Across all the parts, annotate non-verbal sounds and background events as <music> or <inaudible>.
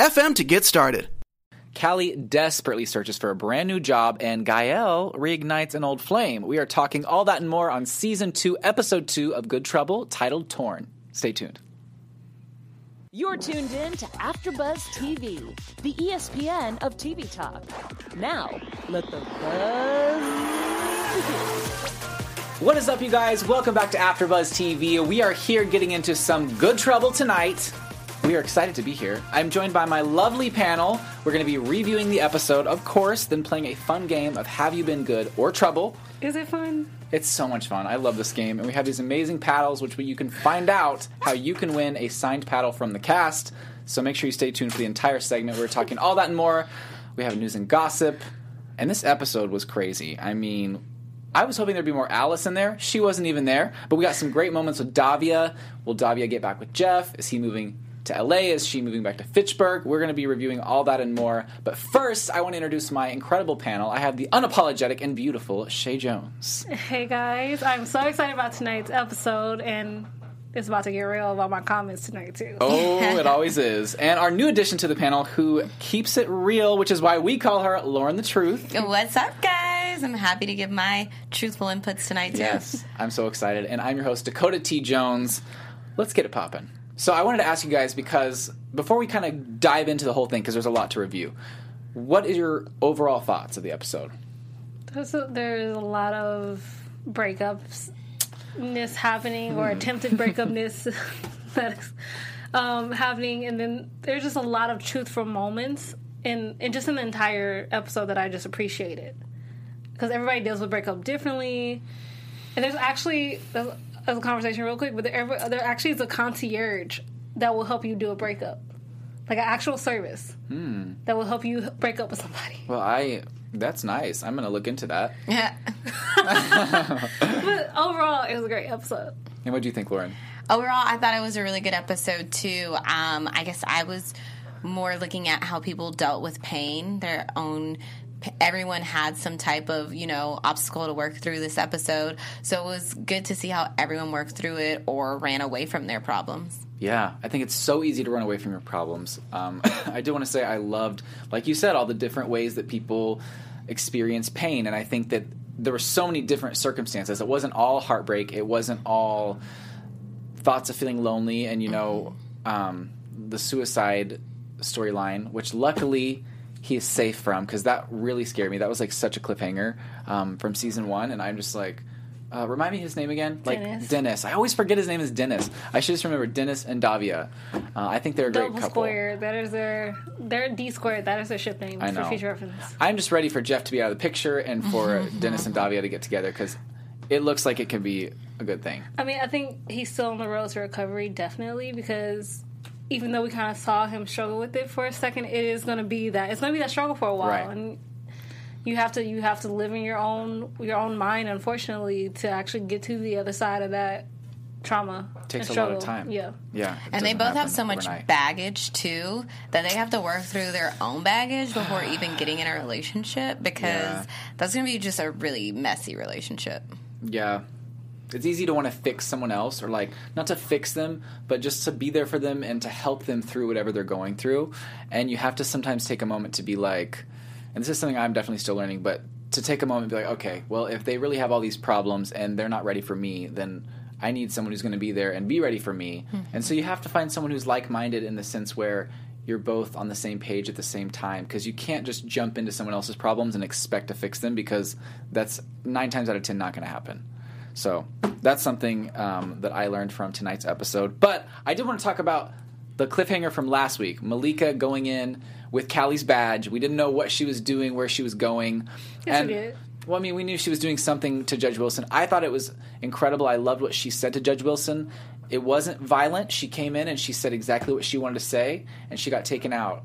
anchor.fm to get started. Callie desperately searches for a brand new job, and Gael reignites an old flame. We are talking all that and more on season two, episode two of Good Trouble, titled Torn. Stay tuned. You're tuned in to AfterBuzz TV, the ESPN of TV talk. Now, let the buzz begin. What is up, you guys? Welcome back to AfterBuzz TV. We are here getting into some Good Trouble tonight. We are excited to be here. I'm joined by my lovely panel. We're going to be reviewing the episode, of course, then playing a fun game of Have You Been Good or Trouble. Is it fun? It's so much fun. I love this game. And we have these amazing paddles, which you can find out how you can win a signed paddle from the cast. So make sure you stay tuned for the entire segment. We're talking all that and more. We have news and gossip. And this episode was crazy. I mean, I was hoping there'd be more Alice in there. She wasn't even there. But we got some great moments with Davia. Will Davia get back with Jeff? Is he moving to LA? Is she moving back to Fitchburg? We're going to be reviewing all that and more. But first, I want to introduce my incredible panel. I have the unapologetic and beautiful Shay Jones. Hey guys, I'm so excited about tonight's episode, and it's about to get real about my comments tonight too. Oh, <laughs> it always is. And our new addition to the panel who keeps it real, which is why we call her Lauren the Truth. What's up, guys? I'm happy to give my truthful inputs tonight, too. Yes, I'm so excited. And I'm your host, Dakota T. Jones. Let's get it popping. So I wanted to ask you guys because before we kind of dive into the whole thing, because there's a lot to review, what is your overall thoughts of the episode? There's a, there's a lot of breakups happening or attempted breakupness <laughs> <laughs> that's um, happening, and then there's just a lot of truthful moments in, in just an entire episode that I just appreciated because everybody deals with breakup differently, and there's actually there's, there's a conversation real quick, but there, ever- there actually is a concierge that will help you do a breakup, like an actual service that will help you break up with somebody. Well, I. That's nice. I'm going to look into that. <laughs> Yeah. But overall, it was a great episode. And what do you think, Lauren? Overall, I thought it was a really good episode, too. Um, I guess I was more looking at how people dealt with pain, their own. Everyone had some type of, you know, obstacle to work through this episode. So it was good to see how everyone worked through it or ran away from their problems. Yeah, I think it's so easy to run away from your problems. Um, <laughs> I do want to say I loved, like you said, all the different ways that people experience pain, and I think that there were so many different circumstances. It wasn't all heartbreak. It wasn't all thoughts of feeling lonely, and you know, um, the suicide storyline, which luckily he is safe from, because that really scared me. That was like such a cliffhanger um, from season one, and I'm just like. Uh, remind me his name again. Like Dennis. Dennis. I always forget his name is Dennis. I should just remember Dennis and Davia. Uh, I think they're a great Double couple. square. That is their their D squared. That is their ship name I for know. future reference. I'm just ready for Jeff to be out of the picture and for <laughs> Dennis and Davia to get together because it looks like it can be a good thing. I mean, I think he's still on the road to recovery, definitely, because even though we kind of saw him struggle with it for a second, it is going to be that it's going to be that struggle for a while, Right. and you have to you have to live in your own your own mind, unfortunately, to actually get to the other side of that trauma. It Takes and a lot of time. Yeah. Yeah, And they both have so much overnight. baggage too that they have to work through their own baggage before even getting in a relationship because Yeah. that's going to be just a really messy relationship. Yeah. It's easy to want to fix someone else or like not to fix them, but just to be there for them and to help them through whatever they're going through. And you have to sometimes take a moment to be like and this is something I'm definitely still learning, but to take a moment and be like, okay, well, if they really have all these problems and they're not ready for me, then I need someone who's going to be there and be ready for me. Hmm. And so you have to find someone who's like-minded in the sense where you're both on the same page at the same time because you can't just jump into someone else's problems and expect to fix them because that's 9 times out of 10 not going to happen. So that's something um, that I learned from tonight's episode. But I did want to talk about the cliffhanger from last week. Malika going in with Callie's badge. We didn't know what she was doing, where she was going. Yes, and, we did. Well, I mean, we knew she was doing something to Judge Wilson. I thought it was incredible. I loved what she said to Judge Wilson. It wasn't violent. She came in and she said exactly what she wanted to say, and she got taken out.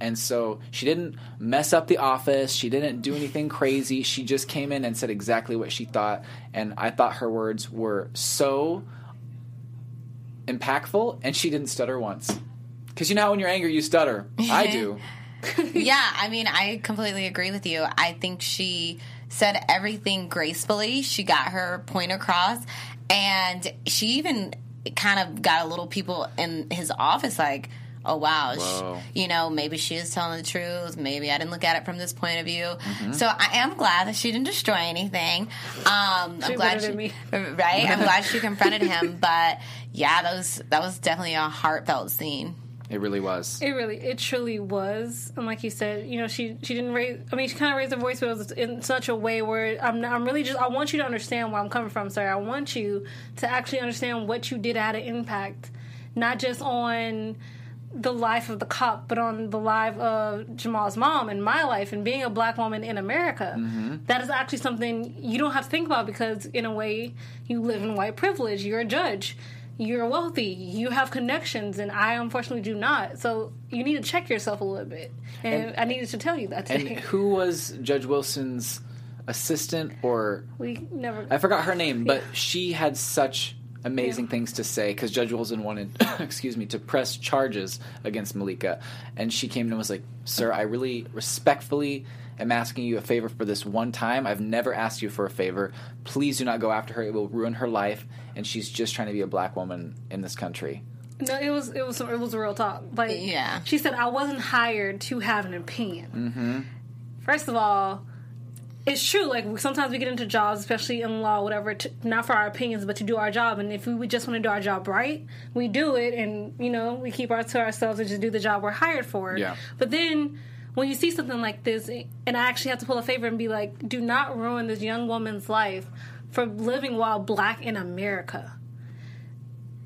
And so she didn't mess up the office. She didn't do anything crazy. She just came in and said exactly what she thought. And I thought her words were so impactful, and she didn't stutter once. Because you know when you're angry, you stutter. I do. <laughs> yeah, I mean, I completely agree with you. I think she said everything gracefully. She got her point across, and she even kind of got a little people in his office like, oh wow, Whoa. she, you know, maybe she is telling the truth. Maybe I didn't look at it from this point of view. Mm-hmm. So I am glad that she didn't destroy anything. Um, I'm glad she, me. <laughs> right. I'm glad she confronted him. <laughs> But yeah, that was that was definitely a heartfelt scene. It really was. It really, it truly was, and like you said, you know, she she didn't raise. I mean, she kind of raised her voice, but it was in such a way where I'm I'm really just. I want you to understand where I'm coming from, sir. I want you to actually understand what you did had an impact, not just on the life of the cop, but on the life of Jamal's mom and my life and being a black woman in America. Mm-hmm. That is actually something you don't have to think about because, in a way, you live in white privilege. You're a judge. You're wealthy. You have connections, and I unfortunately do not. So you need to check yourself a little bit. And, I needed to tell you that And who was Judge Wilson's assistant or we never. I forgot her name, but she had such amazing things to say because Judge Wilson wanted, <coughs> excuse me, to press charges against Malika, and she came and was like, "Sir, I really respectfully am asking you a favor for this one time. I've never asked you for a favor. Please do not go after her. It will ruin her life, and she's just trying to be a black woman in this country." No, it was it was it was a real talk. Like Yeah. she said, I wasn't hired to have an opinion. Mm-hmm. First of all, it's true. Like sometimes we get into jobs, especially in law, whatever, to, not for our opinions, but to do our job. And if we just want to do our job right, we do it, and you know we keep our to ourselves and just do the job we're hired for. Yeah. But then when you see something like this, and I actually have to pull a favor and be like, do not ruin this young woman's life for living while black in America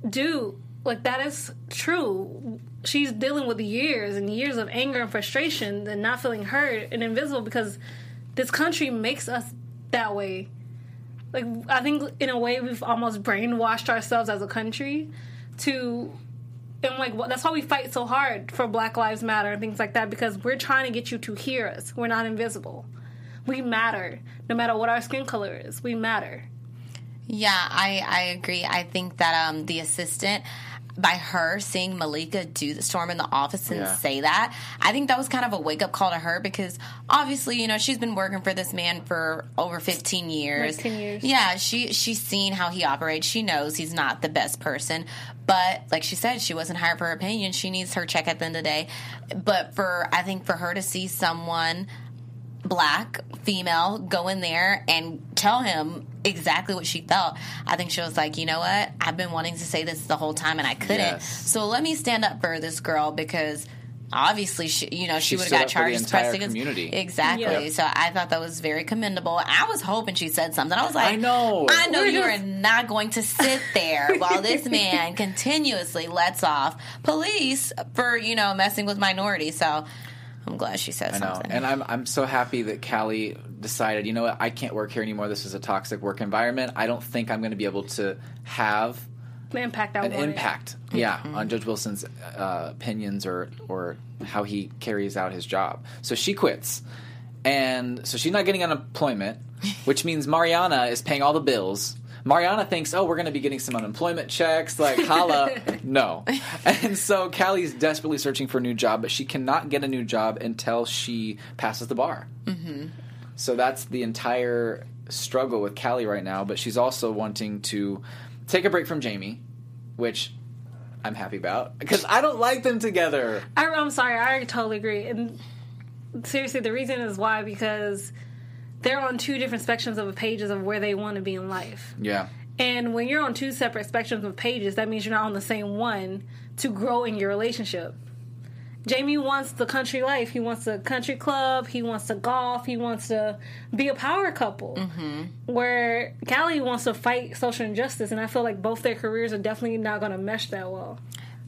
dude, like that is true. She's dealing with years and years of anger and frustration and not feeling heard and invisible because this country makes us that way. Like I think in a way we've almost brainwashed ourselves as a country to and like well, that's why we fight so hard for Black Lives Matter and things like that because we're trying to get you to hear us. We're not invisible. We matter no matter what our skin color is. We matter. Yeah, I, I agree. I think that um, the assistant, by her seeing Malika do the storm in the office and Yeah. say that, I think that was kind of a wake up call to her because obviously, you know, she's been working for this man for over 15 years. Like 10 years. Yeah, she she's seen how he operates. She knows he's not the best person, but like she said, she wasn't hired for her opinion. She needs her check at the end of the day. But for I think for her to see someone black female go in there and tell him exactly what she felt. I think she was like, you know what? I've been wanting to say this the whole time and I couldn't. Yes. So let me stand up for this girl because obviously she you know she, She would have got up for the charges pressed against community. exactly Yeah. so i thought that was very commendable i was hoping she said something i was like I know. i know We're you just- are not going to sit there <laughs> while this man continuously lets off police for you know messing with minorities so i'm glad she said I know, something and I'm I'm so happy that Callie decided. You know what? I can't work here anymore. This is a toxic work environment. I don't think I'm going to be able to have The impact I an wanted. impact, yeah, on Judge Wilson's uh, opinions or or how he carries out his job. So she quits, and so she's not getting unemployment, <laughs> which means Mariana is paying all the bills. Mariana thinks, oh, we're going to be getting some unemployment checks, like holla. <laughs> no. And so Callie's desperately searching for a new job, but she cannot get a new job until she passes the bar. Mm-hmm. So that's the entire struggle with Callie right now, but she's also wanting to take a break from Jamie, which I'm happy about because I don't like them together. I, I'm sorry, I totally agree. And seriously, the reason is why because they're on two different spectrums of pages of where they want to be in life. Yeah. And when you're on two separate spectrums of pages, that means you're not on the same one to grow in your relationship. Jamie wants the country life. He wants a country club. He wants to golf. He wants to be a power couple. Mm-hmm. Where Callie wants to fight social injustice, and I feel like both their careers are definitely not going to mesh that well.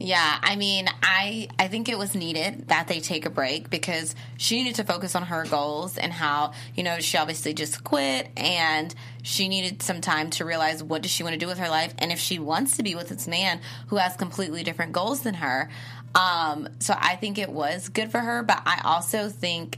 Yeah, I mean, I I think it was needed that they take a break because she needed to focus on her goals and how you know she obviously just quit and she needed some time to realize what does she want to do with her life and if she wants to be with this man who has completely different goals than her. Um, so I think it was good for her, but I also think.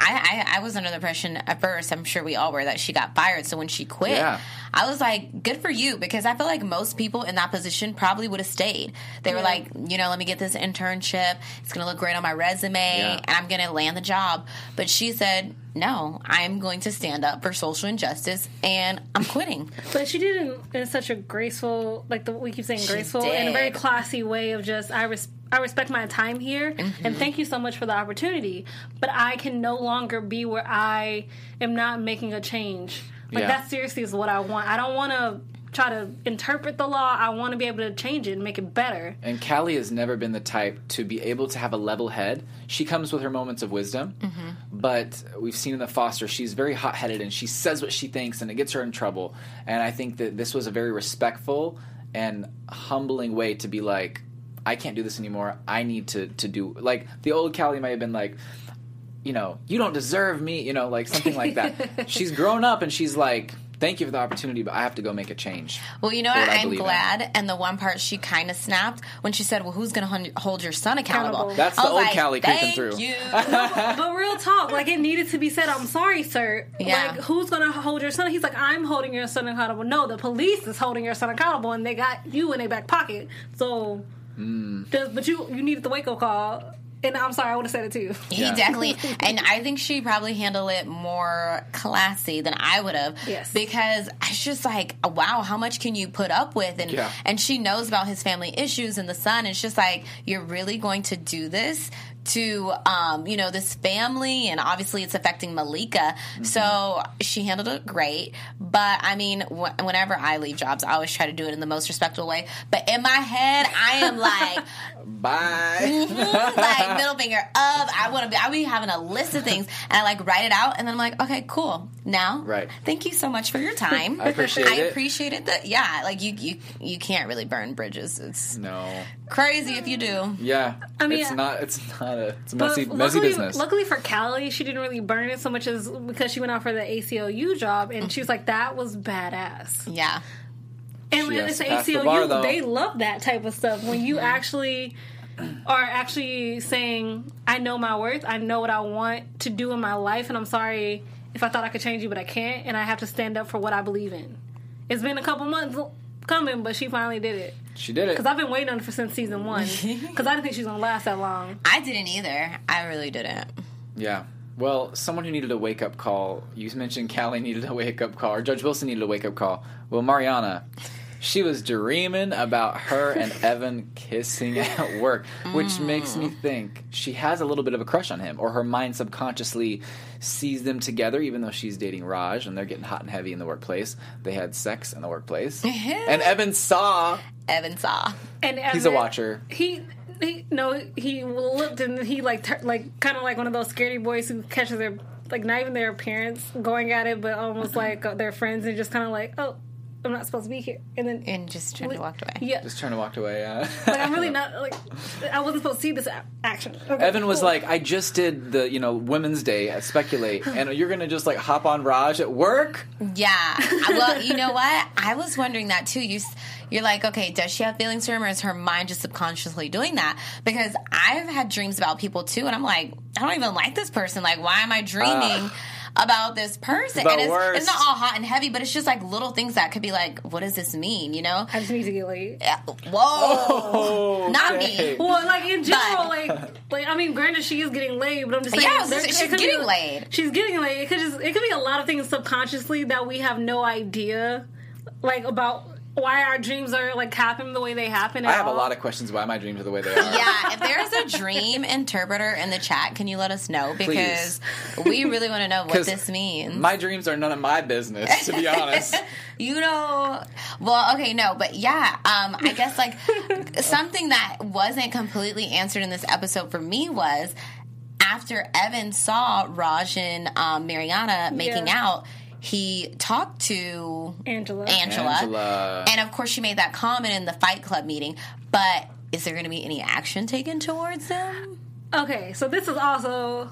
I, I, I was under the impression at first, I'm sure we all were, that she got fired. So when she quit, Yeah. I was like, good for you, because I feel like most people in that position probably would have stayed. They were like, you know, let me get this internship. It's going to look great on my resume, Yeah. and I'm going to land the job. But she said, no, I'm going to stand up for social injustice, and I'm quitting. But she did it in, in such a graceful, like the we keep saying, graceful, in a very classy way of just I res- I respect my time here, Mm-hmm. and thank you so much for the opportunity. But I can no longer be where I am not making a change. Like Yeah. that seriously is what I want. I don't want to try to interpret the law. I want to be able to change it and make it better. And Callie has never been the type to be able to have a level head. She comes with her moments of wisdom, mm-hmm. but we've seen in the Foster, she's very hot headed and she says what she thinks and it gets her in trouble. And I think that this was a very respectful and humbling way to be like, I can't do this anymore. I need to, to do. Like, the old Callie might have been like, you know, you don't deserve me, you know, like something like that. <laughs> she's grown up and she's like, thank you for the opportunity, but I have to go make a change. Well, you know what? what I I'm believe in. glad. And the one part she kind of snapped when she said, "Well, who's going to hold your son accountable?" Accountable. That's I the was old like, Callie creeping Thank through. You. <laughs> but real talk, like it needed to be said. I'm sorry, sir. Yeah. Like, who's gonna hold your son? He's like, I'm holding your son accountable. No, the police is holding your son accountable, and they got you in their back pocket. So, Mm. but you you needed the wake up call. And I'm sorry, I would have said it too. He Yeah. definitely, <laughs> and I think she probably handled it more classy than I would have. Yes. because it's just like, wow, how much can you put up with? And Yeah. and she knows about his family issues and the son. It's just like you're really going to do this to, um, you know, this family, and obviously it's affecting Malika. Mm-hmm. So she handled it great. But I mean, wh- whenever I leave jobs, I always try to do it in the most respectful way. But in my head, I am like. <laughs> Bye. <laughs> like middle finger up. I want to be. I be having a list of things, and I like write it out, and then I'm like, okay, cool. Now, Right. Thank you so much for your time. <laughs> I appreciate I it. appreciate it. That yeah, like you you you can't really burn bridges. It's no. Crazy if you do. Yeah. I mean, it's not. It's not a. It's a But messy, messy luckily, business. luckily for Callie, she didn't really burn it so much as because she went out for the ACLU job, and she was like, "That was badass." Yeah, And She when has it's to pass the ACLU, bar, they love that type of stuff. When you mm-hmm. actually are actually saying, "I know my worth. I know what I want to do in my life, and I'm sorry if I thought I could change you, but I can't, and I have to stand up for what I believe in." It's been a couple months coming, but she finally did it. she did it. Because I've been waiting on it for since season one. <laughs> Because I didn't think she was gonna last that long. I didn't either. I really didn't. Yeah. Well, someone who needed a wake up call. You mentioned Callie needed a wake up call, or Judge Wilson needed a wake up call. Well, Mariana, she was dreaming about her and <laughs> Evan kissing at work, which makes me think she has a little bit of a crush on him, or her mind subconsciously sees them together, even though she's dating Raj and they're getting hot and heavy in the workplace. They had sex in the workplace, <laughs> and Evan saw. Evan saw. And He's a watcher. He, he no, he looked and he like tur- like kind of like one of those scaredy boys who catches their like not even their parents going at it, but almost <laughs> like uh, their friends and just kind of like, oh, I'm not supposed to be here, and then And just turned and walked away. yeah, Just trying to walk away. Yeah. like I'm really <laughs> not like I wasn't supposed to see this a- action. Okay, Evan was cool. like, I just did the, you know, Women's Day at Speckulate, <laughs> and you're gonna just like hop on Raj at work? Yeah. Well, you know what? I was wondering that too. You, you're like, okay, does she have feelings for him, or is her mind just subconsciously doing that? Because I've had dreams about people too, and I'm like, I don't even like this person. Like, why am I dreaming? Ah. About this person, The and it's, worst. it's not all hot and heavy, but it's just like little things that could be like, what does this mean? You know? I just need to get laid. Yeah. Whoa, oh, not okay. me. Well, like in general, But- like, like I mean, granted, she is getting laid, but I'm just saying, Yeah, there- she's it could be- getting laid. She's getting laid. It could just, it could be a lot of things subconsciously that we have no idea, like about why our dreams are like happen the way they happen. I have a lot of questions why my dreams are the way they are. Yeah, if there's a dream interpreter in the chat, can you let us know? Because we really want to know what <laughs> this means. My dreams are none of my business, to be honest. <laughs> you know, well, okay, no, but yeah, um, I guess like <laughs> something that wasn't completely answered in this episode for me was after Evan saw Raj and um, Mariana making Yeah. out, he talked to Angela. Angela, Angela. and of course she made that comment in the Fight Club meeting. But is there going to be any action taken towards them? Okay, so this is also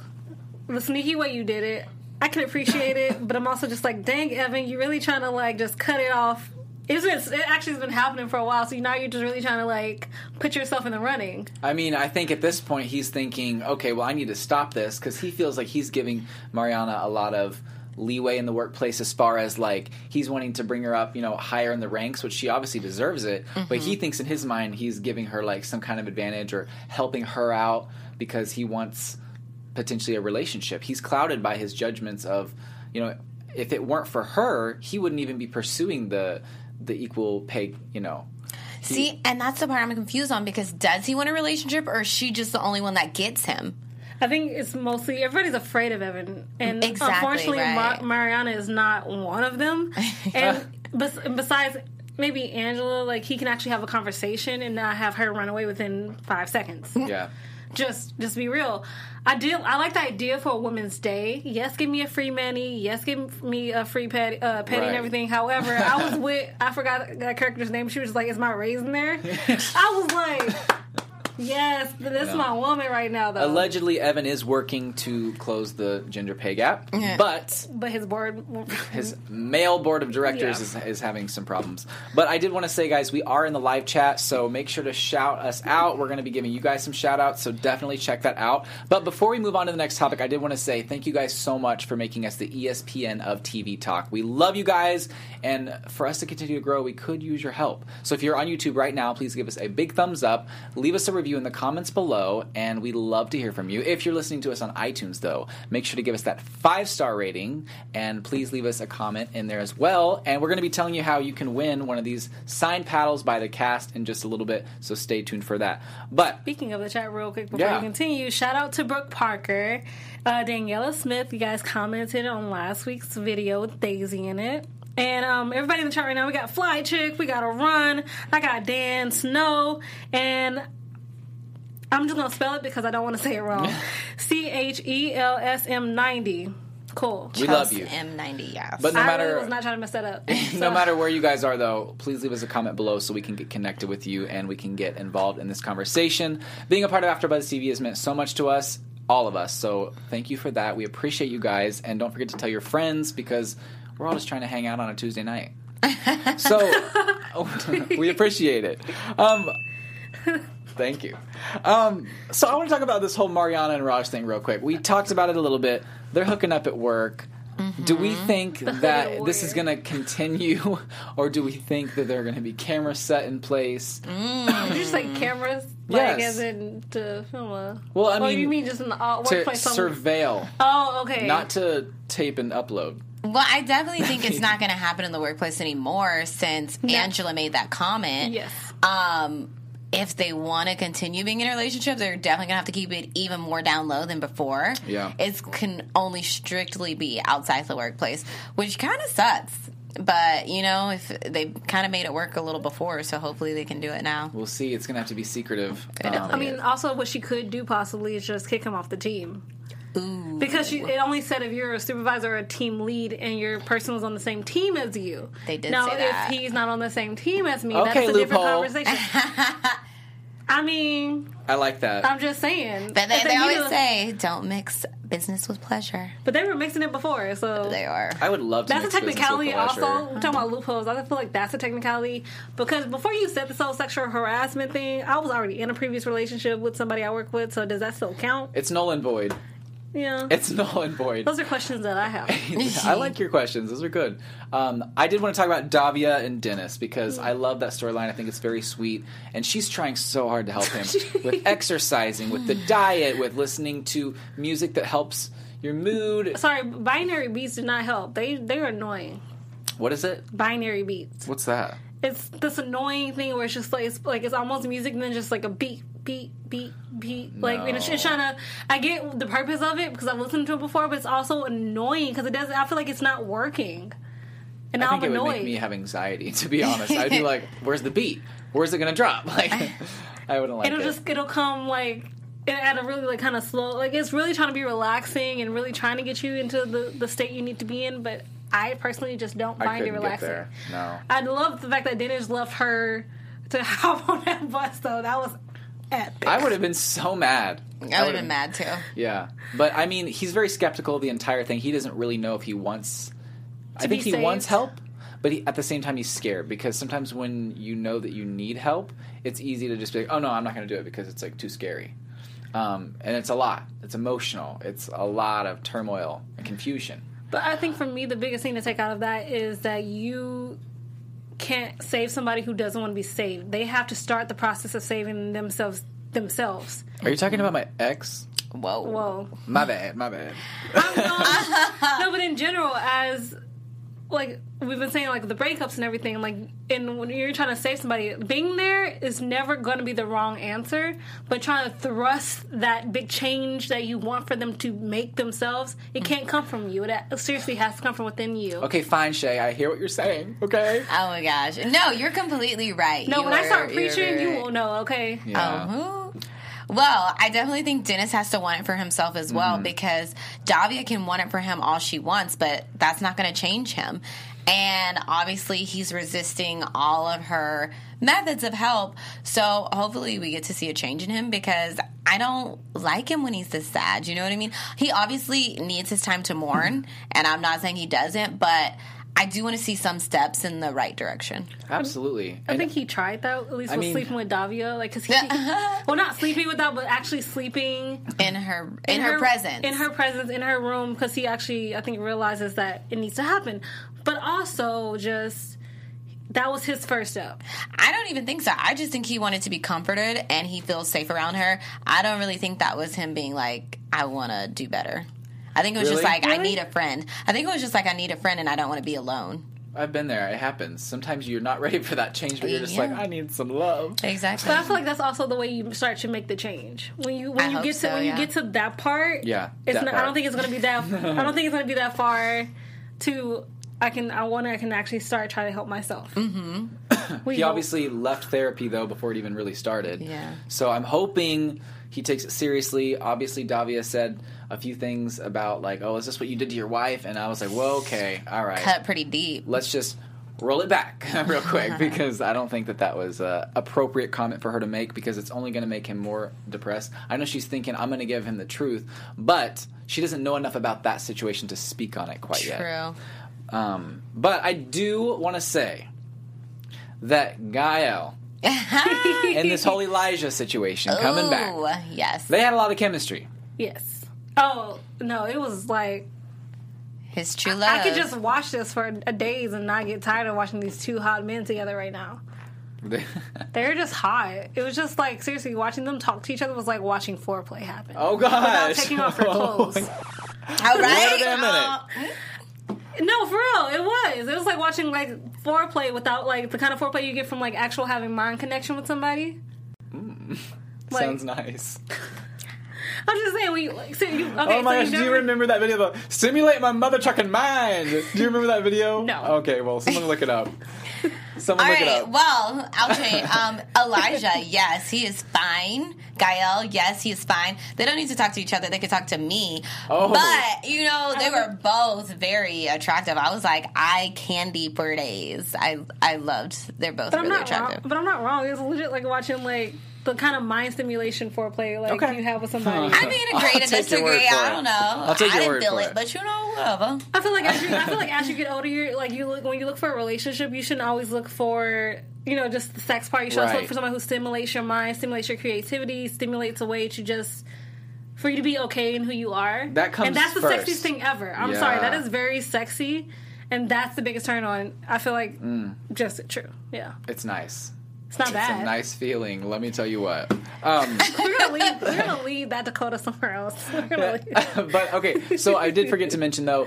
the sneaky way you did it. I can appreciate it, but I'm also just like, dang, Evan, you're really trying to like just cut it off. It's been, it actually has been happening for a while, so now you're just really trying to like put yourself in the running. I mean, I think at this point he's thinking, okay, well, I need to stop this because he feels like he's giving Mariana a lot of leeway in the workplace as far as like he's wanting to bring her up, you know, higher in the ranks, which she obviously deserves it. But he mm-hmm. thinks in his mind he's giving her like some kind of advantage or helping her out because he wants potentially a relationship. He's clouded by his judgments of, you know, if it weren't for her, he wouldn't even be pursuing the the equal pay, you know. See, and that's the part I'm confused on because does he want a relationship or is she just the only one that gets him? I think it's mostly everybody's afraid of Evan, and Exactly, unfortunately, right. Ma- Mariana is not one of them. <laughs> And bes- besides, maybe Angela, like he can actually have a conversation and not have her run away within five seconds. Yeah. <laughs> just just be real. I did. I like the idea for a Women's Day. Yes, give me a free mani. Yes, give me a free pet, uh, petty Right. and everything. However, I was <laughs> with. I forgot that character's name. She was like, "Is my raisin there?" I was like, "Yes, but this is my woman right now, though." Allegedly, Evan is working to close the gender pay gap, but but his board. his male board of directors Yeah. is, is having some problems. But I did want to say, guys, we are in the live chat, so make sure to shout us out. We're going to be giving you guys some shout outs, so definitely check that out. But before we move on to the next topic, I did want to say thank you guys so much for making us the ESPN of TV Talk. We love you guys, and for us to continue to grow, we could use your help. So if you're on YouTube right now, please give us a big thumbs up, leave us a review in the comments below, and we'd love to hear from you. If you're listening to us on iTunes, though, make sure to give us that five star rating, and please leave us a comment in there as well. And we're going to be telling you how you can win one of these signed paddles by the cast in just a little bit, so stay tuned for that. But Speaking of the chat, real quick before Yeah. we continue, shout out to Brooke Parker, uh, Daniela Smith. You guys commented on last week's video with Daisy in it. And um, everybody in the chat right now, we got Fly Chick, we got a Run, I got Dan Snow, and I'm just gonna spell it because I don't want to say it wrong. <laughs> C H E L S M ninety. Cool. we love you. M90, yes. But no I matter really was not trying to mess that up. <laughs> no matter where you guys are, though, please leave us a comment below so we can get connected with you and we can get involved in this conversation. Being a part of AfterBuzz TV has meant so much to us, all of us. So thank you for that. We appreciate you guys, and don't forget to tell your friends because we're all just trying to hang out on a Tuesday night. <laughs> So we appreciate it. Um, thank you. Um, so I want to talk about this whole Mariana and Raj thing real quick. We talked about it a little bit. They're hooking up at work. Do we think <laughs> that this is going to continue, <laughs> or do we think that there are going to be cameras set in place? Did you just like cameras? Like Yes. as in to film a. Well, I oh, mean, you mean just in the uh, To workplace? somewhere? surveil, Oh, okay. not to tape and upload. Well, I definitely think it's <laughs> not going to happen in the workplace anymore since Angela made that comment. Yes. Um, if they want to continue being in a relationship, they're definitely going to have to keep it even more down low than before. Yeah. It can only strictly be outside the workplace, which kind of sucks. But, you know, if they kind of made it work a little before, so hopefully they can do it now. We'll see. It's going to have to be secretive. Um, I mean, also what she could do possibly is just kick him off the team. Because she, it only said if you're a supervisor or a team lead and your person was on the same team as you. They did now, say that. if he's not on the same team as me, Okay, that's a different conversation. <laughs> I mean, I like that. I'm just saying. But they, If they always to- say, don't mix business with pleasure. But they were mixing it before, so They are. I would love to. That's a mix business technicality. pleasure. Also, we're talking about loopholes. I feel like that's a technicality because before you said this whole sexual harassment thing, I was already in a previous relationship with somebody I work with. So does that still count? It's null and void. Yeah, It's null and void. those are questions that I have. <laughs> I like your questions. Those are good. Um, I did want to talk about Davia and Dennis because I love that storyline. I think it's very sweet, and she's trying so hard to help him <laughs> with exercising, with the diet, with listening to music that helps your mood. Sorry, binary beats do not help. They they're annoying. What is it? Binary beats. What's that? it's this annoying thing where it's just like it's like it's almost music and then just like a beat, beat, beat, beat. Like and it's, No. trying to. I get the purpose of it because I've listened to it before, but it's also annoying because it doesn't. I feel like it's not working, and I I'm think it would make me have anxiety. To be honest, I'd be <laughs> like, "Where's the beat? Where's it gonna drop?" <laughs> Like, I wouldn't like it'll it. just it'll come like at a really like kind of slow like it's really trying to be relaxing and really trying to get you into the the state you need to be in but i personally just don't find it relaxing. No. i love the fact that dennis left her to <laughs> hop on that bus though that was epic I would have been so mad. I would have been mad too. Yeah, but I mean, he's very skeptical of the entire thing. He doesn't really know if he wants. I think be he wants help, but he, at the same time, he's scared because sometimes when you know that you need help, it's easy to just be like, "Oh no, I'm not going to do it because it's like too scary," um, and it's a lot. It's emotional. It's a lot of turmoil and confusion. but i think for me the biggest thing to take out of that is that you can't save somebody who doesn't want to be saved they have to start the process of saving themselves themselves Are you talking about my ex? Whoa. whoa My bad. My bad. <laughs> no, but in general, as like we've been saying, like the breakups and everything, like, and when you're trying to save somebody, being there is never going to be the wrong answer. But trying to thrust that big change that you want for them to make themselves, it can't come from you. It seriously has to come from within you. Okay, fine, Shay. I hear what you're saying. Okay. Oh my gosh. No, you're completely right. No, You when I start you're preaching, you right. will know. Okay. Yeah. Oh. Well, I definitely think Dennis has to want it for himself as well Mm-hmm. because Davia can want it for him all she wants, but that's not going to change him. And obviously, he's resisting all of her methods of help. So hopefully, we get to see a change in him because I don't like him when he's this sad. You know what I mean? He obviously needs his time to mourn, and I'm not saying he doesn't, but I do want to see some steps in the right direction. Absolutely. I And- think he tried that at least I with mean- sleeping with Davia, like because he, <laughs> well, not sleeping with that, but actually sleeping In her in, her, presence. in her presence in her room because he actually i think realizes that it needs to happen but also just that was his first step I don't even think so. I just think he wanted to be comforted and he feels safe around her. I don't really think that was him being like, I want to do better. I think it was just Really? like, I need a friend. I think it was just like, I need a friend and I don't want to be alone. I've been there. It happens. Sometimes you're not ready for that change, but you're just Yeah. like, I need some love. Exactly. but i feel like that's also the way you start to make the change when you when I you hope get to so, when yeah. you get to that part Yeah, it's that not, i don't think it's gonna be that i <laughs> don't think it's gonna be that far to i can i want to i can actually start trying to help myself mm-hmm <coughs> He hope. obviously left therapy though before it even really started. Yeah. So I'm hoping he takes it seriously. Obviously, Davia said a few things about like, "Oh, is this what you did to your wife?" And I was like, "Well, okay, all right, Cut pretty deep. let's just." Roll it back <laughs> real quick <laughs> because I don't think that that was a appropriate comment for her to make because it's only going to make him more depressed. I know she's thinking I'm going to give him the truth, but she doesn't know enough about that situation to speak on it quite yet. True. Um, but I do want to say that Gael <laughs> and this whole <laughs> Elijah situation coming back, Yes. they had a lot of chemistry. yes oh no it was like His true love. I could just watch this for a days and not get tired of watching these two hot men together right now. <laughs> They're just hot. It was just like seriously watching them talk to each other was like watching foreplay happen. oh gosh! Without taking off their oh, clothes. All right. Wait a minute. Uh, No, for real, it was. It was like watching like foreplay without like the kind of foreplay you get from like actual having mind connection with somebody. Mm. <laughs> Like- Sounds nice. <laughs> I'm just saying, you like, so you, okay, oh my so gosh! Do you remember that video? Though? <laughs> Simulate my mother trucking mind. Do you remember that video? No. Okay, well, someone look it up. <laughs> Someone All look it up. Well, I'll. Um, Elijah, <laughs> yes, he is fine. Gael, yes, he is fine. They don't need to talk to each other. They could talk to me. Oh. But you know, they were both very attractive. I was like, I candy for days. I I loved. They're both But I'm really not wrong. attractive. But I'm not wrong. It was legit like watching like the kind of mind stimulation foreplay like Okay. you have with somebody. I mean, agree I'll to take your word disagree. I don't know. I'll take I didn't word feel for it, it. but you know, whatever. I feel like as you, I feel like as you get <laughs> older, you're like you look when you look for a relationship, you shouldn't always look for you know just the sex part. You should also look for someone who stimulates your mind, stimulates your creativity, stimulates a way to just for you to be okay in who you are. That comes and that's the first. sexiest thing ever. I'm Yeah. sorry, that is very sexy, and that's the biggest turn on. I feel like mm. just true. Yeah, It's nice. It's not It's bad. a nice feeling. Let me tell you what. Um, <laughs> We're gonna leave. We're gonna leave that Dakota somewhere else. <laughs> We're gonna leave. <laughs> but okay, so I did forget to mention though,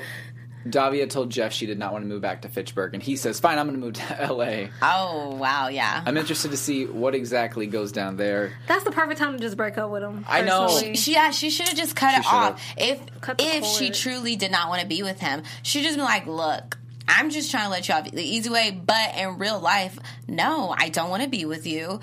Davia told Jeff she did not want to move back to Fitchburg, and he says, "Fine, I'm going to move to L.A." Oh wow, yeah. I'm interested to see what exactly goes down there. That's the perfect time to just break up with him. I know. personally. She yeah, she should have just cut She it off. should've. If Cut the if she truly did not want to be with him, she just been like, look. I'm just trying to let you off the easy way, but in real life, no, I don't want to be with you.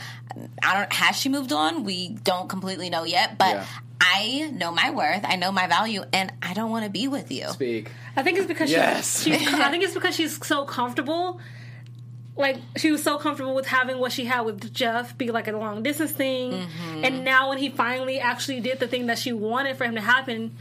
I don't. Has she moved on? We don't completely know yet, but Yeah. I know my worth. I know my value, and I don't want to be with you. Speak. I think it's because Yes. she's, <laughs> she's. I think it's because she's so comfortable. Like she was so comfortable with having what she had with Jeff be like a long distance thing, Mm-hmm. and now when he finally actually did the thing that she wanted for him to happen,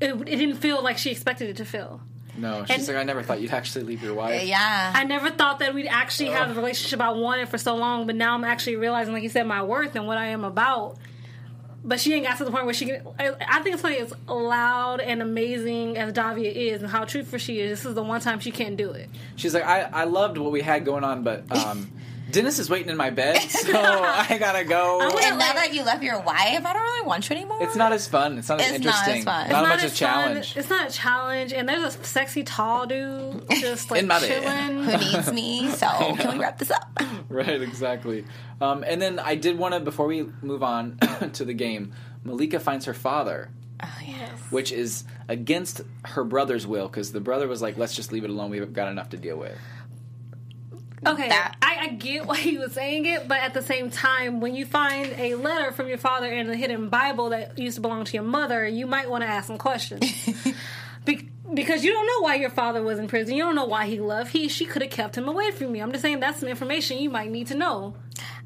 it, it didn't feel like she expected it to feel. No, she's And- like, I never thought you'd actually leave your wife. Yeah, I never thought that we'd actually have the relationship I wanted for so long, but now I'm actually realizing, like you said, my worth and what I am about. But she ain't got to the point where she can. I, I think it's funny, as loud and amazing as Davia is and how truthful she is, this is the one time she can't do it. She's like, I, I loved what we had going on, but um, <laughs> Dennis is waiting in my bed, <laughs> so I gotta go. I'm and now that you left your wife, I don't really want you anymore. It's not as fun. It's not as It's not as interesting. fun. Not, It's much of a as fun. challenge. It's not a challenge, and there's a sexy tall dude <laughs> just like In my bed. chilling. who needs me. So <laughs> can we wrap this up? Right, exactly. Um, and then I did want to, before we move on <coughs> to the game, Malika finds her father, Oh yes. which is against her brother's will, because the brother was like, let's just leave it alone. We've got enough to deal with. Okay, That- I, I get why <laughs> he was saying it, but at the same time, when you find a letter from your father in a hidden Bible that used to belong to your mother, you might want to ask some questions. <laughs> Be- because you don't know why your father was in prison. You don't know why he left. He she could have kept him away from you. I'm just saying that's some information you might need to know.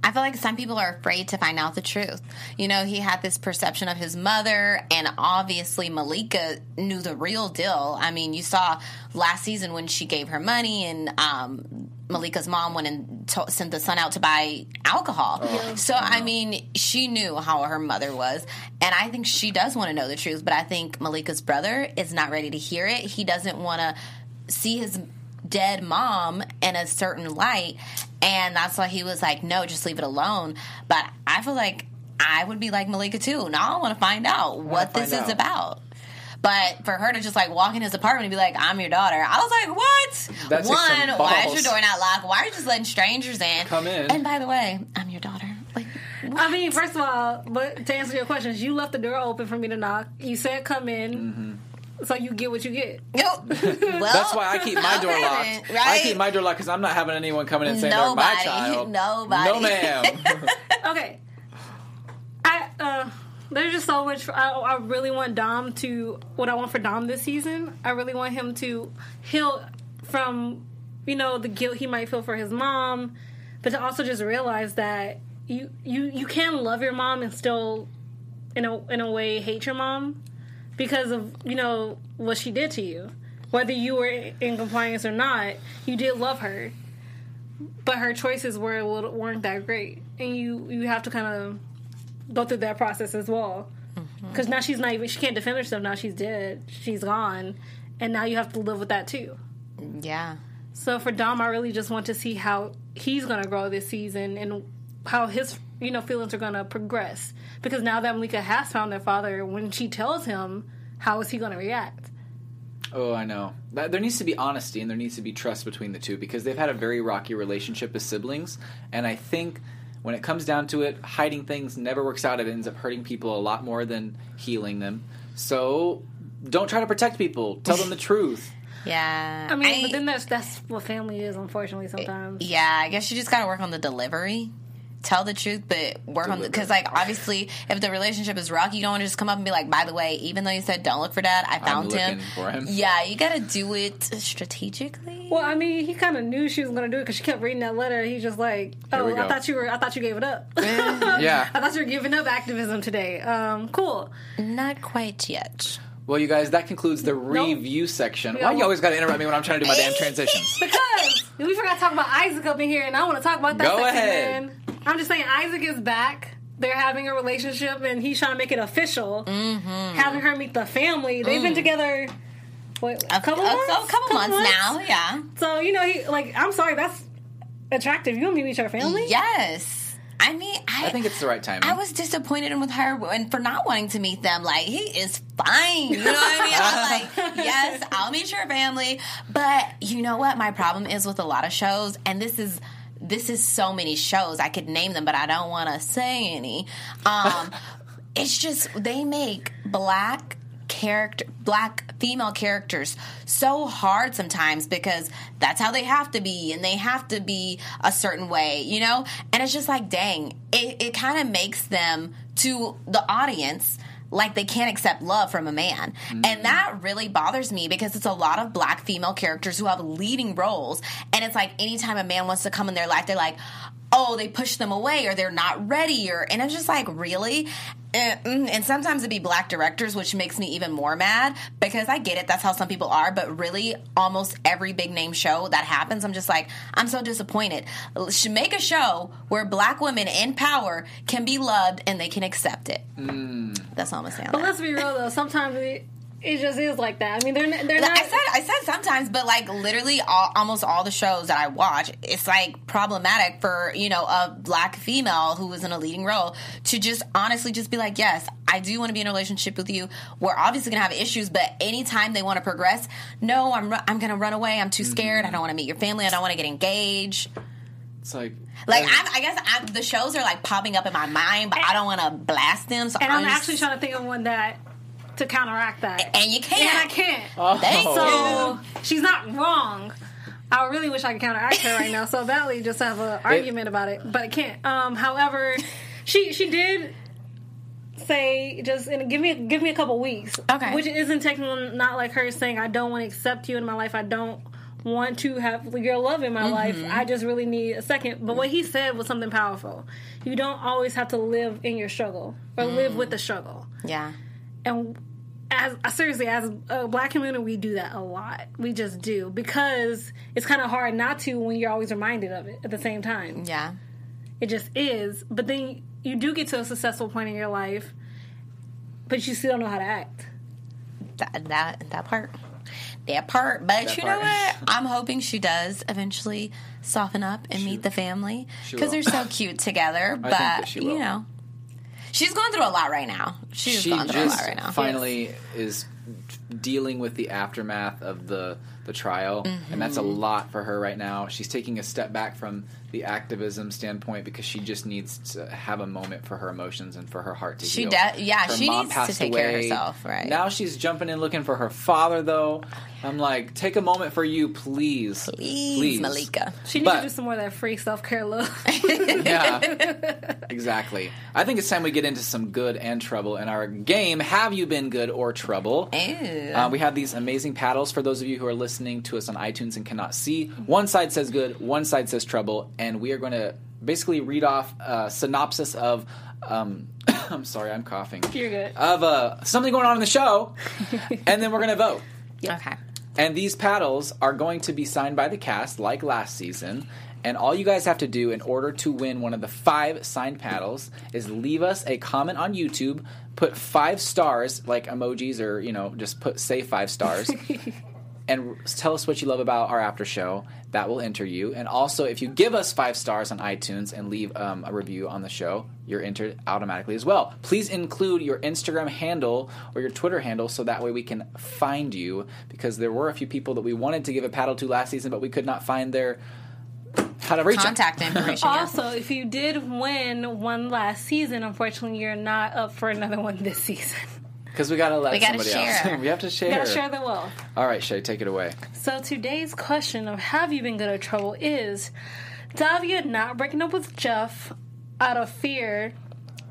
I feel like some people are afraid to find out the truth. You know, he had this perception of his mother, and obviously Malika knew the real deal. I mean, you saw last season when she gave her money, and um, Malika's mom went and to- sent the son out to buy alcohol. So, I mean, she knew how her mother was, and I think she does want to know the truth, but I think Malika's brother is not ready to hear it. He doesn't want to see his dead mom in a certain light and that's why he was like no just leave it alone but i feel like i would be like malika too now i want to find out what this is out. about but for her to just like walk in his apartment and be like i'm your daughter i was like what That one some why is your door not locked why are you just letting strangers in Come in. and by the way i'm your daughter like I mean, first of all, but to answer your questions, you left the door open for me to knock. You said come in, so you get what you get. no. <laughs> well, That's why I keep my door locked. then, I keep my door locked because I'm not having anyone coming in saying they're my Nobody. child. <laughs> Nobody. No, ma'am. <laughs> Okay. I uh there's just so much I, I really want Dom to what I want for Dom this season. I really want him to heal from you know the guilt he might feel for his mom, but to also just realize that you you you can love your mom and still in a in a way hate your mom because of you know what she did to you. Whether you were in compliance or not, you did love her but her choices were weren't that great, and you you have to kind of go through that process as well. Mm-hmm. Because now she's not even she can't defend herself. Now she's dead. She's gone, and now you have to live with that too. yeah So for Dom, I really just want to see how he's going to grow this season and how his you know feelings are going to progress. Because now that Malika has found their father, when she tells him, how is he going to react? Oh, I know. That, there needs to be honesty and there needs to be trust between the two because they've had a very rocky relationship as siblings. And I think when it comes down to it, hiding things never works out. It ends up hurting people a lot more than healing them. So don't try to protect people. Tell them the <laughs> truth. yeah I mean, but then that's that's what family is, unfortunately. Eh, sometimes. Yeah, I guess you just got to work on the delivery. Tell the truth, but work on the because, like, obviously, if the relationship is rocky, you don't want to just come up and be like, "By the way, even though you said don't look for dad, I found him." for him. Yeah, you got to do it strategically. Well, I mean, he kind of knew she was going to do it because she kept reading that letter. He's just like, "Oh. I thought you were. I thought you gave it up. <laughs> Yeah. <laughs> I thought you were giving up activism today. Um, cool. Not quite yet. Well, you guys, that concludes the review section. Why you always got to interrupt me when I'm trying to do my damn transitions? <laughs> Because we forgot to talk about Isaac up in here, and I want to talk about that. Go sexy ahead. Man. I'm just saying, Isaac is back. They're having a relationship, and he's trying to make it official. Mm-hmm. Having her meet the family. They've been together. What, a couple Mm. a, months? a couple, months, now. Yeah. So you know, he like. I'm sorry, that's attractive. You want me to meet your family? Yes. I mean, I, I think it's the right time. I was disappointed in with her and for not wanting to meet them. Like he is fine. You know what I mean? I'm like, <laughs> yes, I'll meet your family. But you know what? My problem is with a lot of shows, and this is this is so many shows. I could name them, but I don't want to say any. Um, <laughs> it's just they make black character black female characters so hard sometimes because that's how they have to be and they have to be a certain way you know and it's just like dang it, it kind of makes them to the audience like they can't accept love from a man. And mm. that really bothers me because it's a lot of black female characters who have leading roles. And it's like anytime a man wants to come in their life, they're like, oh, they push them away or they're not ready. Or, and I'm just like, really? Eh, mm. And sometimes it'd be black directors, which makes me even more mad because I get it. That's how some people are. But really, almost every big name show that happens, I'm just like, I'm so disappointed. Make a show where black women in power can be loved and they can accept it. That's all I'm saying. But that. let's be real though. Sometimes it, it just is like that. I mean, they're they're Like, not. I said I said sometimes, but like literally all, almost all the shows that I watch, it's like problematic for you know a black female who is in a leading role to just honestly just be like, yes, I do want to be in a relationship with you. We're obviously gonna have issues, but anytime they want to progress, no, I'm ru- I'm gonna run away. I'm too mm-hmm. scared. I don't want to meet your family. I don't want to get engaged. it's like Like I'm, I guess I'm, the shows are like popping up in my mind, but I don't want to blast them. So and I'm just- actually trying to think of one that to counteract that. and you can't. And I can't. Oh. Thank So she's not wrong. I really wish I could counteract her right now. So Valley just have an argument about it, but I can't. Um, however, she she did say just and give me give me a couple weeks. Okay. which isn't technically not like her saying I don't want to accept you in my life. I don't want to have your love in my Mm-hmm. life. I just really need a second. But what he said was something powerful. You don't always have to live in your struggle or live Mm. with the struggle Yeah. and as seriously as a black community we do that a lot. We just do because it's kind of hard not to when you're always reminded of it at the same time. Yeah. it just is but then you do get to a successful point in your life but you still don't know how to act. That that that part. That part but That you know what? <laughs> I'm hoping she does eventually soften up and meet the family because they're so cute together <laughs> but that she will. you know she's going through a lot right now. She's she going through a lot right now. finally is dealing with the aftermath of the the trial and that's a Mm-hmm. lot for her right now. She's taking a step back from the activism standpoint because she just needs to have a moment for her emotions and for her heart to She heal. de- yeah, Her she needs to passed take care of herself, right. now she's jumping in looking for her father though i'm like take a moment for you please please, malika she needs But- to do some more of that free self-care love <laughs> yeah, <laughs> exactly. I think it's time we get into some good and trouble in our game. Have you been good or trouble? Ew. Uh, we have these amazing paddles for those of you who are listening to us on iTunes and cannot see. One side says good, one side says trouble, and we are going to basically read off a synopsis of. Um, <coughs> I'm sorry, I'm coughing. You're good. Of uh, something going on in the show, <laughs> and then we're going to vote. okay And these paddles are going to be signed by the cast, like last season. And all you guys have to do in order to win one of the five signed paddles is leave us a comment on YouTube, put five stars, like emojis, or you know, just put say five stars, <laughs> and tell us what you love about our after show. That will enter you. And also, if you give us five stars on iTunes and leave um, a review on the show, you're entered automatically as well. Please include your Instagram handle or your Twitter handle so that way we can find you. Because there were a few people that we wanted to give a paddle to last season, but we could not find their how to reach 'em. contact information yeah. also if you did win one last season unfortunately you're not up for another one this season Because we gotta let We gotta somebody share. else. <laughs> we have to share. gotta share the wealth All right, Shay, take it away. So today's question of have you been good or trouble is Davia not breaking up with Jeff out of fear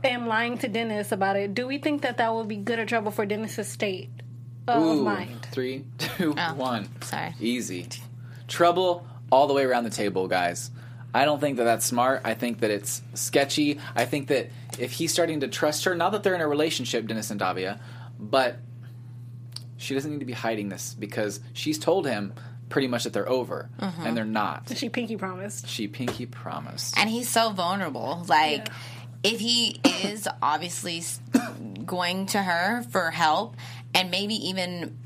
and lying to Dennis about it. Do we think that that would be good or trouble for Dennis's state of Ooh, mind? Three, <laughs> two, oh, one. Oh, sorry. Easy. Trouble all the way around the table, guys. I don't think that that's smart. I think that it's sketchy. I think that if he's starting to trust her, not that they're in a relationship, Dennis and Davia, but she doesn't need to be hiding this because she's told him pretty much that they're over, Mm-hmm. and they're not. She pinky promised. She pinky promised. and he's so vulnerable. Like, Yeah. if he is obviously going to her for help and maybe even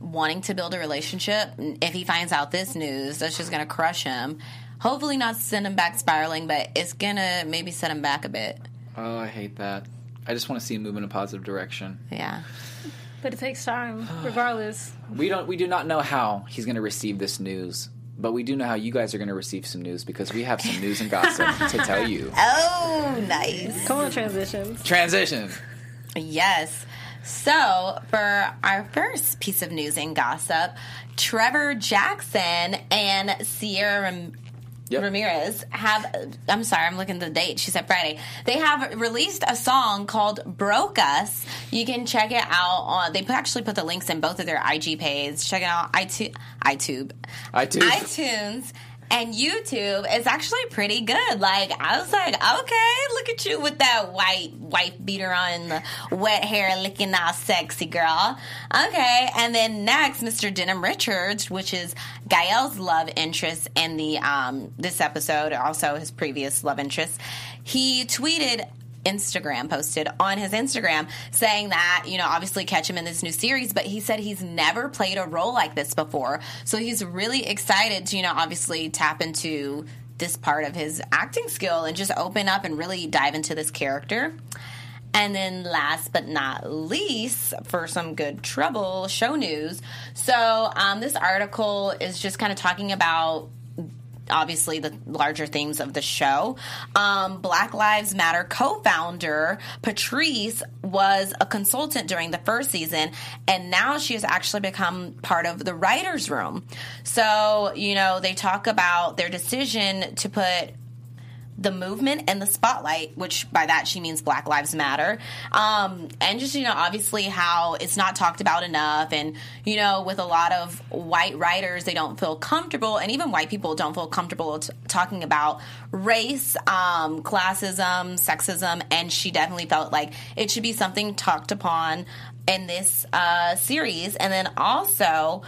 wanting to build a relationship, if he finds out this news that's just going to crush him, hopefully not send him back spiraling, but it's gonna maybe set him back a bit. Oh, I hate that. I just want to see him move in a positive direction. Yeah. But it takes time, <sighs> regardless. We don't. We do not know how he's going to receive this news, but we do know how you guys are going to receive some news because we have some news and gossip to <laughs> tell you. Oh, nice. Come on, transitions. Transition. Yes. So, for our first piece of news and gossip, Trevor Jackson and Cierra Ram- Yep. Ramirez have, I'm sorry, I'm looking at the date. She said Friday. They have released a song called Broke Us. You can check it out on, they actually put the links in both of their IG pages. Check it out, iTunes, iTube, iTunes. iTunes and YouTube is actually pretty good. Like I was like, okay, look at you with that white white beater on the wet hair looking all sexy, girl. Okay, and then next, Mr. Denham Richards, which is Gael's love interest in the um this episode, also his previous love interest. He tweeted Instagram posted on his Instagram saying that, you know, obviously catch him in this new series, but he said he's never played a role like this before. So he's really excited to, you know, obviously tap into this part of his acting skill and just open up and really dive into this character. And then last but not least, for some good trouble, show news. So um, this article is just kind of talking about obviously the larger themes of the show. Um, Black Lives Matter co-founder Patrisse was a consultant during the first season, and now she has actually become part of the writers' room. So you know they talk about their decision to put the movement and the spotlight, which by that she means Black Lives Matter. Um, and just, you know, obviously how it's not talked about enough. And, you know, with a lot of white writers, they don't feel comfortable, and even white people don't feel comfortable t- talking about race, um, classism, sexism. And she definitely felt like it should be something talked upon in this uh, series. And then also,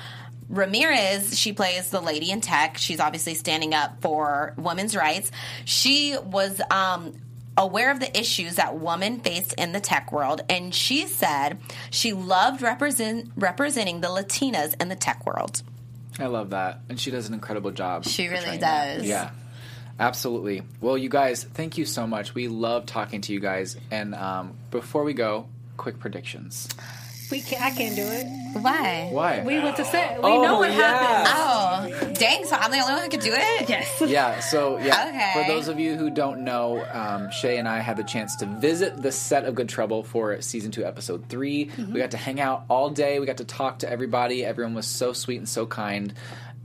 Ramirez, she plays the lady in tech. She's obviously standing up for women's rights. She was um, aware of the issues that women faced in the tech world, and she said she loved represent, representing the Latinas in the tech world. I love that, and she does an incredible job. She really portraying that. does. Yeah, absolutely. Well, you guys, thank you so much. We love talking to you guys. And um, before we go, quick predictions. We can I can't do it. Why? Why? We went to set. We Oh, know what yeah. happened. Oh, dang! So I'm the only one who could do it. Yes. yeah, so yeah. Okay. For those of you who don't know, um, Shay and I had the chance to visit the set of Good Trouble for season two, episode 3 Mm-hmm. We got to hang out all day. We got to talk to everybody. Everyone was so sweet and so kind.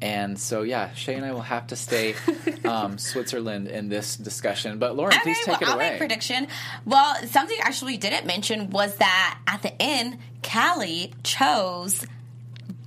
And so, yeah, Shay and I will have to stay <laughs> um, Switzerland in this discussion. But Lauren, Okay, please take well, it I'll away. make prediction. Well, something actually we didn't mention was that at the end, Callie chose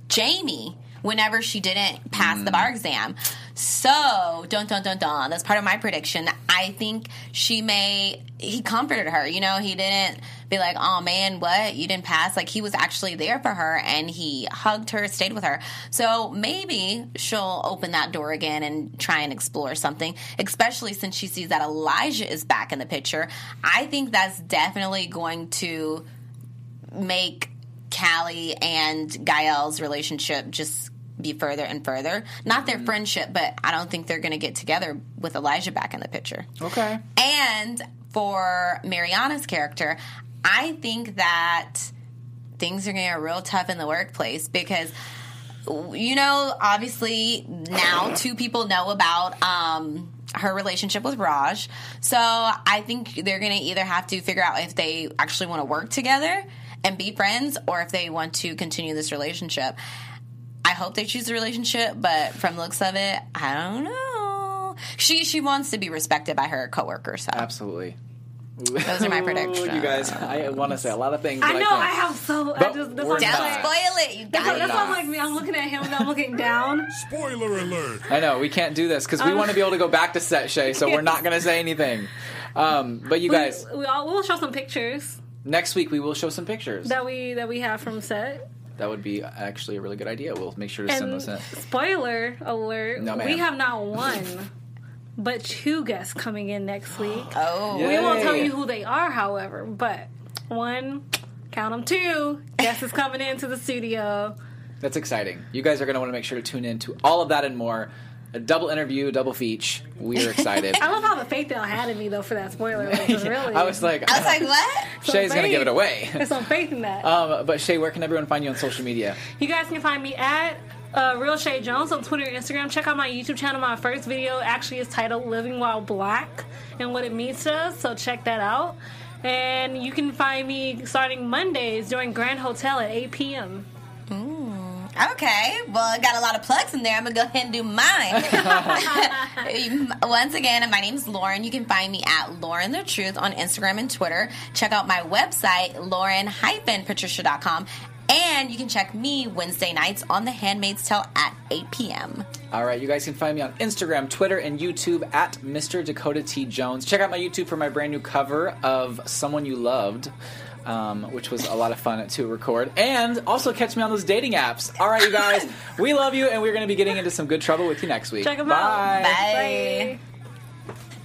Jamie whenever she didn't pass the mm. bar exam. So, dun dun dun dun. That's part of my prediction. I think she may. He comforted her. You know, he didn't be like, "Oh man, what? You didn't pass." Like he was actually there for her, and he hugged her, stayed with her. So maybe she'll open that door again and try and explore something. Especially since she sees that Elijah is back in the picture. I think that's definitely going to make Callie and Gael's relationship just be further and further. Not their friendship, but I don't think they're going to get together with Elijah back in the picture. okay. And for Mariana's character, I think that things are going to get real tough in the workplace because you know, obviously now <coughs> two people know about um, her relationship with Raj. So I think they're going to either have to figure out if they actually want to work together and be friends or if they want to continue this relationship. I hope they choose the relationship, but from the looks of it, I don't know. She she wants to be respected by her coworkers. So Absolutely. those are my <laughs> predictions. You guys, I want to say a lot of things. I know. can't. I have so. I just. That's we're Don't not. spoil it. You That's, got what, that's it. why I'm like me. I'm looking at him and I'm looking down. Spoiler alert. I know we can't do this because we Um, want to be able to go back to set Shay, so we're not <laughs> going to say anything. Um, but you guys, we, we all, we'll show some pictures next week we will show some pictures. that we that we have from set. That would be actually a really good idea. We'll make sure to send And those in. spoiler alert: No, we have not one, but two guests coming in next week. <gasps> Oh, We won't tell you who they are, however, but one, count them two, guest is coming into the studio. That's exciting. You guys are going to want to make sure to tune in to all of that and more a double interview, double feature. We're <laughs> excited. I love how the faith y'all had in me though for that spoiler. Like, <laughs> really, I was like, I was like, <laughs> what? Shay's gonna give it away. There's some faith in that. Um, but Shay, where can everyone find you on social media? You guys can find me at uh, Real Shay Jones on Twitter and Instagram. Check out my YouTube channel. My first video actually is titled Living While Black and what it means to us, so check that out. And you can find me starting Mondays during Grand Hotel at 8 p.m. Okay, well, I got a lot of plugs in there. I'm gonna go ahead and do mine. <laughs> <laughs> Once again, my name is Lauren. You can find me at Lauren the Truth on Instagram and Twitter. Check out my website, lauren-patricia.com. And you can check me Wednesday nights on The Handmaid's Tale at 8 p.m. All right, you guys can find me on Instagram, Twitter, and YouTube at Mr. Dakota T. Jones. Check out my YouTube for my brand new cover of Someone You Loved. Um, which was a lot of fun to record. And also catch me on those dating apps. All right, you guys, <laughs> we love you, and we're going to be getting into some good trouble with you next week. Check 'em Bye. out. Bye.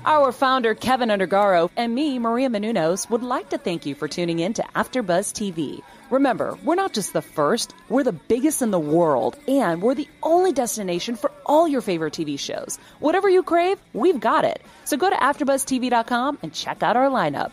Our founder, Keven Undergaro, and me, Maria Menounos, would like to thank you for tuning in to AfterBuzz TV. Remember, we're not just the first, we're the biggest in the world, and we're the only destination for all your favorite TV shows. Whatever you crave, we've got it. So go to AfterBuzzTV.com and check out our lineup.